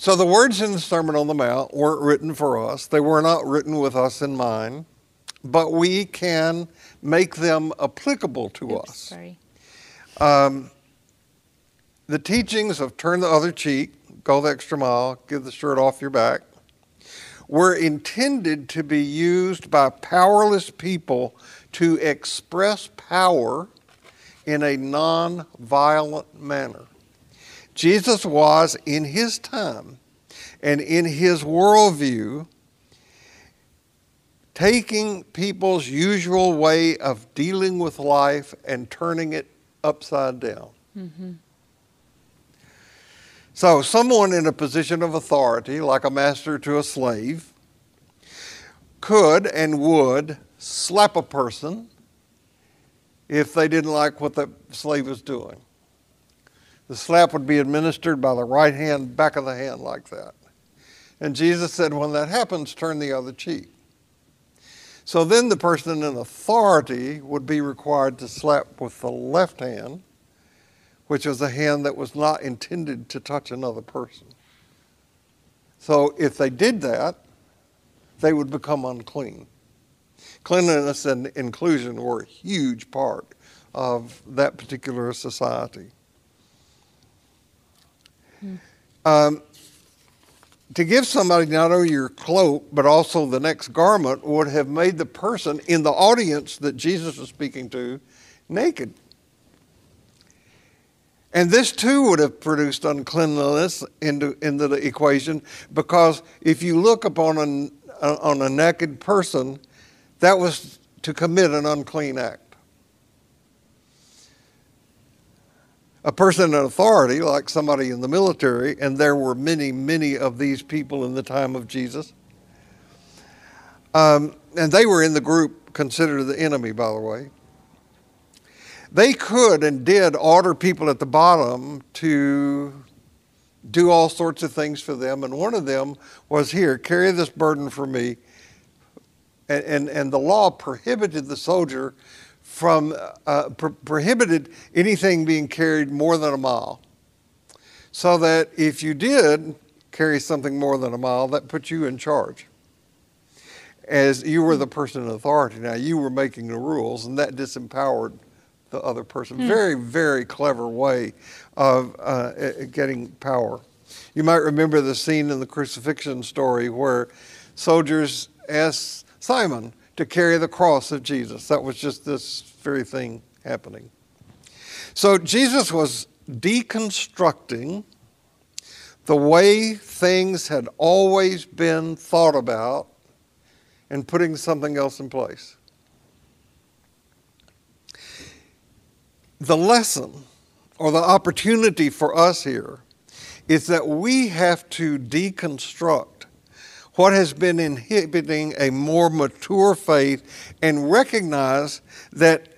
So the words in the Sermon on the Mount weren't written for us. They were not written with us in mind, but we can make them applicable to
Oops,
us.
sorry.
Um, the teachings of turn the other cheek, go the extra mile, give the shirt off your back, were intended to be used by powerless people to express power in a non-violent manner. Jesus was, in his time and in his worldview, taking people's usual way of dealing with life and turning it upside down. Mm-hmm. So, someone in a position of authority, like a master to a slave, could and would slap a person if they didn't like what the slave was doing. The slap would be administered by the right hand, back of the hand, like that. And Jesus said, when that happens, turn the other cheek. So then the person in authority would be required to slap with the left hand, which was a hand that was not intended to touch another person. So if they did that, they would become unclean. Cleanliness and inclusion were a huge part of that particular society. Um, to give somebody not only your cloak, but also the next garment would have made the person in the audience that Jesus was speaking to naked. And this too would have produced uncleanliness into, into the equation because if you look upon an, on a naked person, that was to commit an unclean act. A person in authority, like somebody in the military, and there were many, many of these people in the time of Jesus, um, and they were in the group considered the enemy, by the way. They could and did order people at the bottom to do all sorts of things for them, and one of them was here, carry this burden for me. And, and, and the law prohibited the soldier from, uh, pro- prohibited anything being carried more than a mile. So that if you did carry something more than a mile, that put you in charge. As you were the person in authority. Now, you were making the rules, and that disempowered the other person. Very, very clever way of uh, getting power. You might remember the scene in the crucifixion story where soldiers asked Simon to carry the cross of Jesus. That was just this very thing happening. So Jesus was deconstructing the way things had always been thought about and putting something else in place. The lesson or the opportunity for us here is that we have to deconstruct what has been inhibiting a more mature faith and recognize that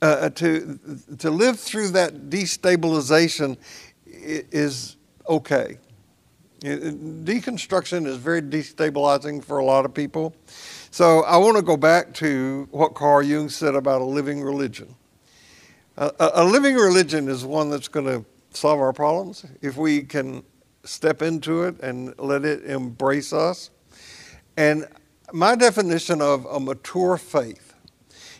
uh, to to live through that destabilization is okay. Deconstruction is very destabilizing for a lot of people. So I want to go back to what Carl Jung said about a living religion. A, a living religion is one that's going to solve our problems if we can step into it and let it embrace us. And my definition of a mature faith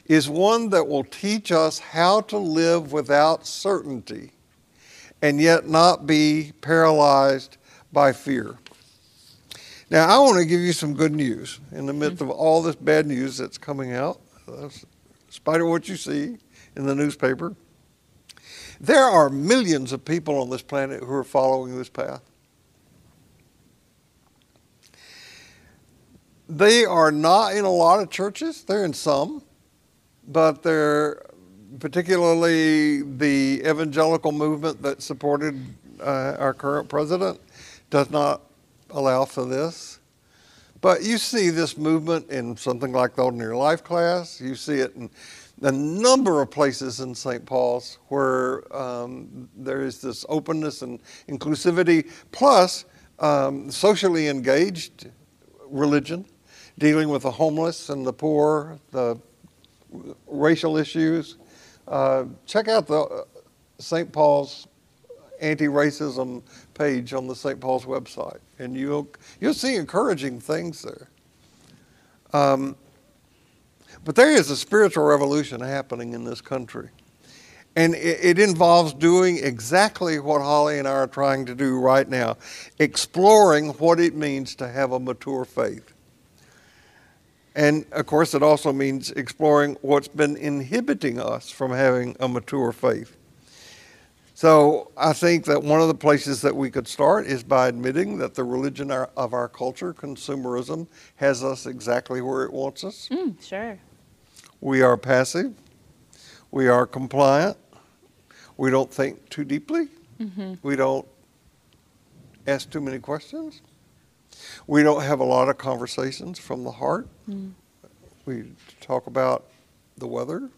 is one that will teach us how to live without certainty and yet not be paralyzed by fear. Now, I want to give you some good news in the midst mm-hmm. of all this bad news that's coming out, uh, in spite of what you see in the newspaper. There are millions of people on this planet who are following this path. They are not in a lot of churches, they're in some, but they're particularly the evangelical movement that supported uh, our current president does not allow for this. But you see this movement in something like the Ordinary Life class. You see it in a number of places in St. Paul's where um, there is this openness and inclusivity, plus um, socially engaged religion, dealing with the homeless and the poor, the racial issues. Uh, check out the uh, St. Paul's anti-racism page on the St. Paul's website, and you'll you'll see encouraging things there. Um, but there is a spiritual revolution happening in this country. And it, it, involves doing exactly what Holly and I are trying to do right now exploring what it means to have a mature faith. And of course, it also means exploring what's been inhibiting us from having a mature faith. So I think that one of the places that we could start is by admitting that the religion of our culture, consumerism, has us exactly where it wants us.
Mm, sure.
We are passive. We are compliant. We don't think too deeply. Mm-hmm. We don't ask too many questions. We don't have a lot of conversations from the heart. Mm. We talk about the weather,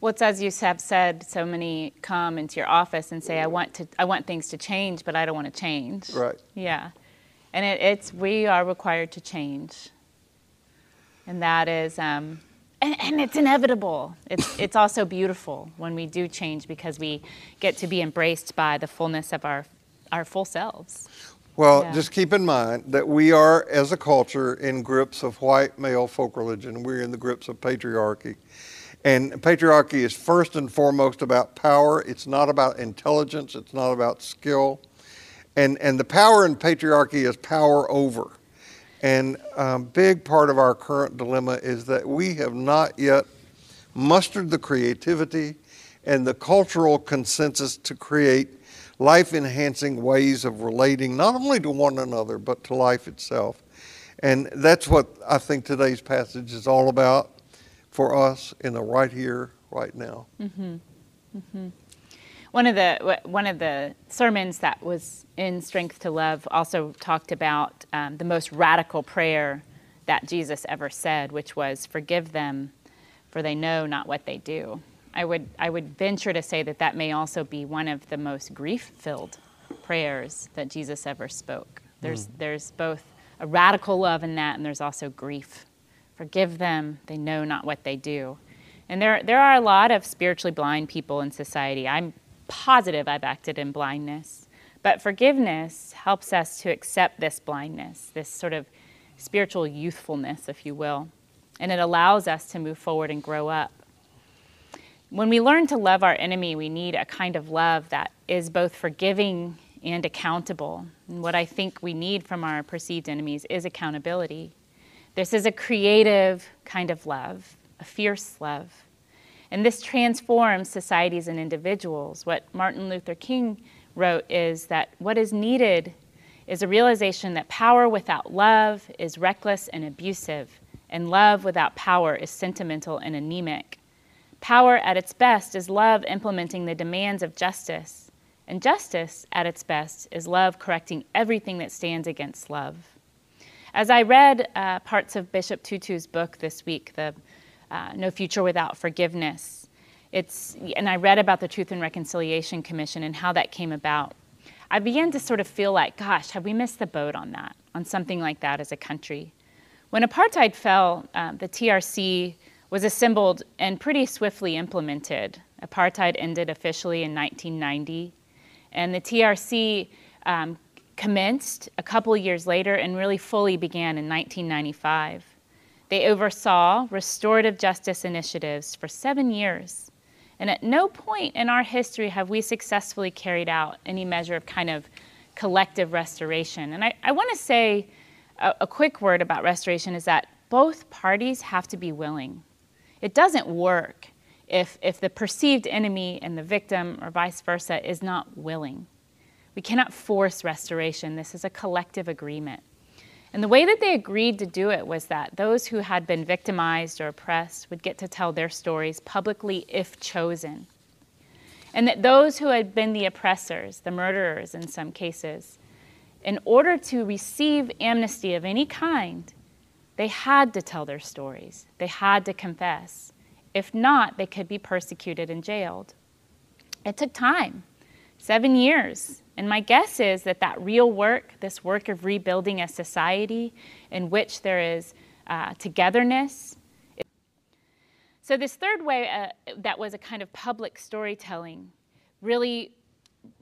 well, it's as you have said, so many come into your office and say, "I want to, I want things to change, but I don't want to change."
Right.
Yeah, and it, it's we are required to change, and that is, um, and, and it's inevitable. It's it's also beautiful when we do change because we get to be embraced by the fullness of our our full selves.
Well, yeah. just keep in mind that we are, as a culture, in grips of white male folk religion. We're in the grips of patriarchy. And patriarchy is first and foremost about power. It's not about intelligence. It's not about skill. And, and the power in patriarchy is power over. And a um, big part of our current dilemma is that we have not yet mustered the creativity and the cultural consensus to create life enhancing ways of relating not only to one another but to life itself. And that's what I think today's passage is all about for us in the right here, right now. Mm-hmm.
Mm-hmm. One of the one of the sermons that was in Strength to Love also talked about um, the most radical prayer that Jesus ever said, which was, "Forgive them, for they know not what they do." I would I would venture to say that that may also be one of the most grief-filled prayers that Jesus ever spoke. There's mm. there's both a radical love in that, and there's also grief Forgive them, they know not what they do. And there, there are a lot of spiritually blind people in society. I'm positive I've acted in blindness. But forgiveness helps us to accept this blindness, this sort of spiritual youthfulness, if you will. And it allows us to move forward and grow up. When we learn to love our enemy, we need a kind of love that is both forgiving and accountable. And what I think we need from our perceived enemies is accountability. This is a creative kind of love, a fierce love. And this transforms societies and individuals. What Martin Luther King wrote is that what is needed is a realization that power without love is reckless and abusive, and love without power is sentimental and anemic. Power at its best is love implementing the demands of justice, and justice at its best is love correcting everything that stands against love. As I read uh, parts of Bishop Tutu's book this week, the uh, No Future Without Forgiveness, It's, and I read about the Truth and Reconciliation Commission and how that came about. I began to sort of feel like, gosh, have we missed the boat on that, on something like that as a country? When apartheid fell, um, the TRC was assembled and pretty swiftly implemented. Apartheid ended officially in 1990, and the TRC um, commenced a couple years later and really fully began in 1995. They oversaw restorative justice initiatives for seven years. And at no point in our history have we successfully carried out any measure of kind of collective restoration. And I, I want to say a, a quick word about restoration is that both parties have to be willing. It doesn't work if, if the perceived enemy and the victim, or vice versa, is not willing. We cannot force restoration. This is a collective agreement. And the way that they agreed to do it was that those who had been victimized or oppressed would get to tell their stories publicly if chosen. And that those who had been the oppressors, the murderers in some cases, in order to receive amnesty of any kind, they had to tell their stories. They had to confess. If not, they could be persecuted and jailed. It took time seven years. And my guess is that that real work, this work of rebuilding a society in which there is uh, togetherness. So, this third way uh, that was a kind of public storytelling, really,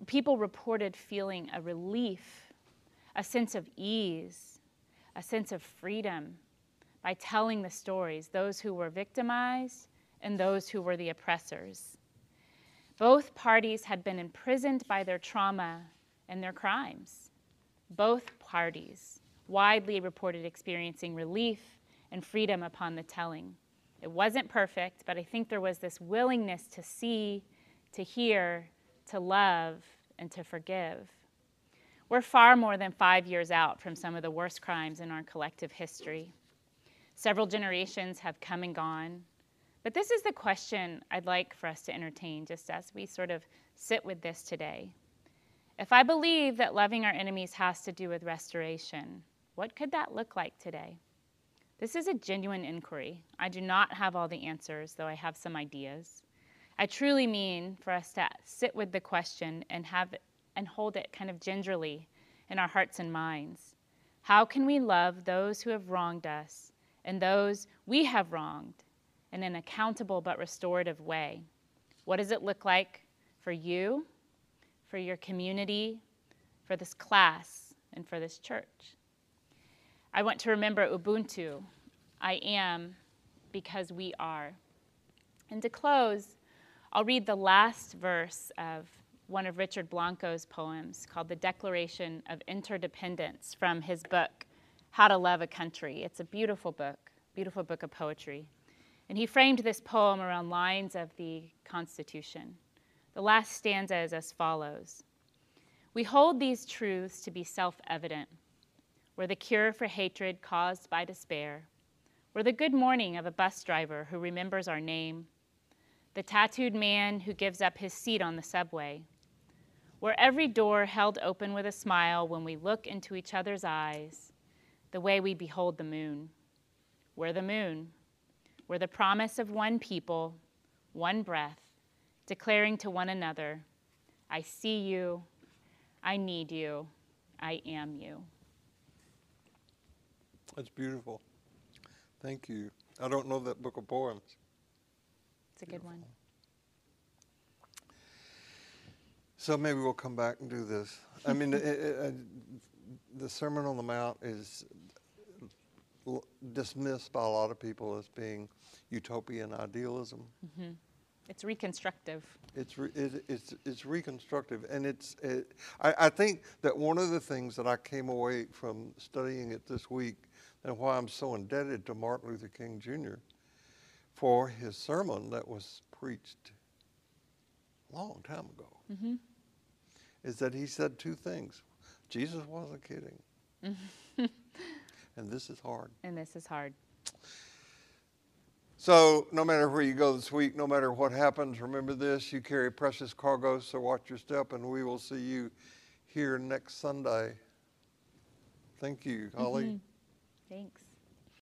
people reported feeling a relief, a sense of ease, a sense of freedom by telling the stories, those who were victimized and those who were the oppressors. Both parties had been imprisoned by their trauma and their crimes. Both parties widely reported experiencing relief and freedom upon the telling. It wasn't perfect, but I think there was this willingness to see, to hear, to love, and to forgive. We're far more than five years out from some of the worst crimes in our collective history. Several generations have come and gone. But this is the question I'd like for us to entertain just as we sort of sit with this today. If I believe that loving our enemies has to do with restoration, what could that look like today? This is a genuine inquiry. I do not have all the answers, though I have some ideas. I truly mean for us to sit with the question and have and hold it kind of gingerly in our hearts and minds. How can we love those who have wronged us and those we have wronged in an accountable but restorative way. What does it look like for you, for your community, for this class, and for this church? I want to remember Ubuntu. I am because we are. And to close, I'll read the last verse of one of Richard Blanco's poems called The Declaration of Interdependence from his book, How to Love a Country. It's a beautiful book beautiful book of poetry. And he framed this poem around lines of the Constitution. The last stanza is as follows We hold these truths to be self evident. We're the cure for hatred caused by despair. We're the good morning of a bus driver who remembers our name. The tattooed man who gives up his seat on the subway. We're every door held open with a smile when we look into each other's eyes, the way we behold the moon. We're the moon. We're the promise of one people, one breath, declaring to one another, I see you, I need you, I am you.
That's beautiful. Thank you. I don't know that book of poems.
It's a good one.
So maybe we'll come back and do this. I mean, <laughs> it, it, the Sermon on the Mount is dismissed by a lot of people as being utopian idealism.
Mm-hmm. It's reconstructive.
It's, re, it, it's, it's reconstructive. And it's, it, I, I think that one of the things that I came away from studying it this week and why I'm so indebted to Martin Luther King Jr. for his sermon that was preached a long time ago mm-hmm. is that he said two things. Jesus wasn't kidding. <laughs> And this is hard.
And this is hard.
So, no matter where you go this week, no matter what happens, remember this you carry precious cargo, so watch your step, and we will see you here next Sunday. Thank you, Holly. Mm-hmm.
Thanks.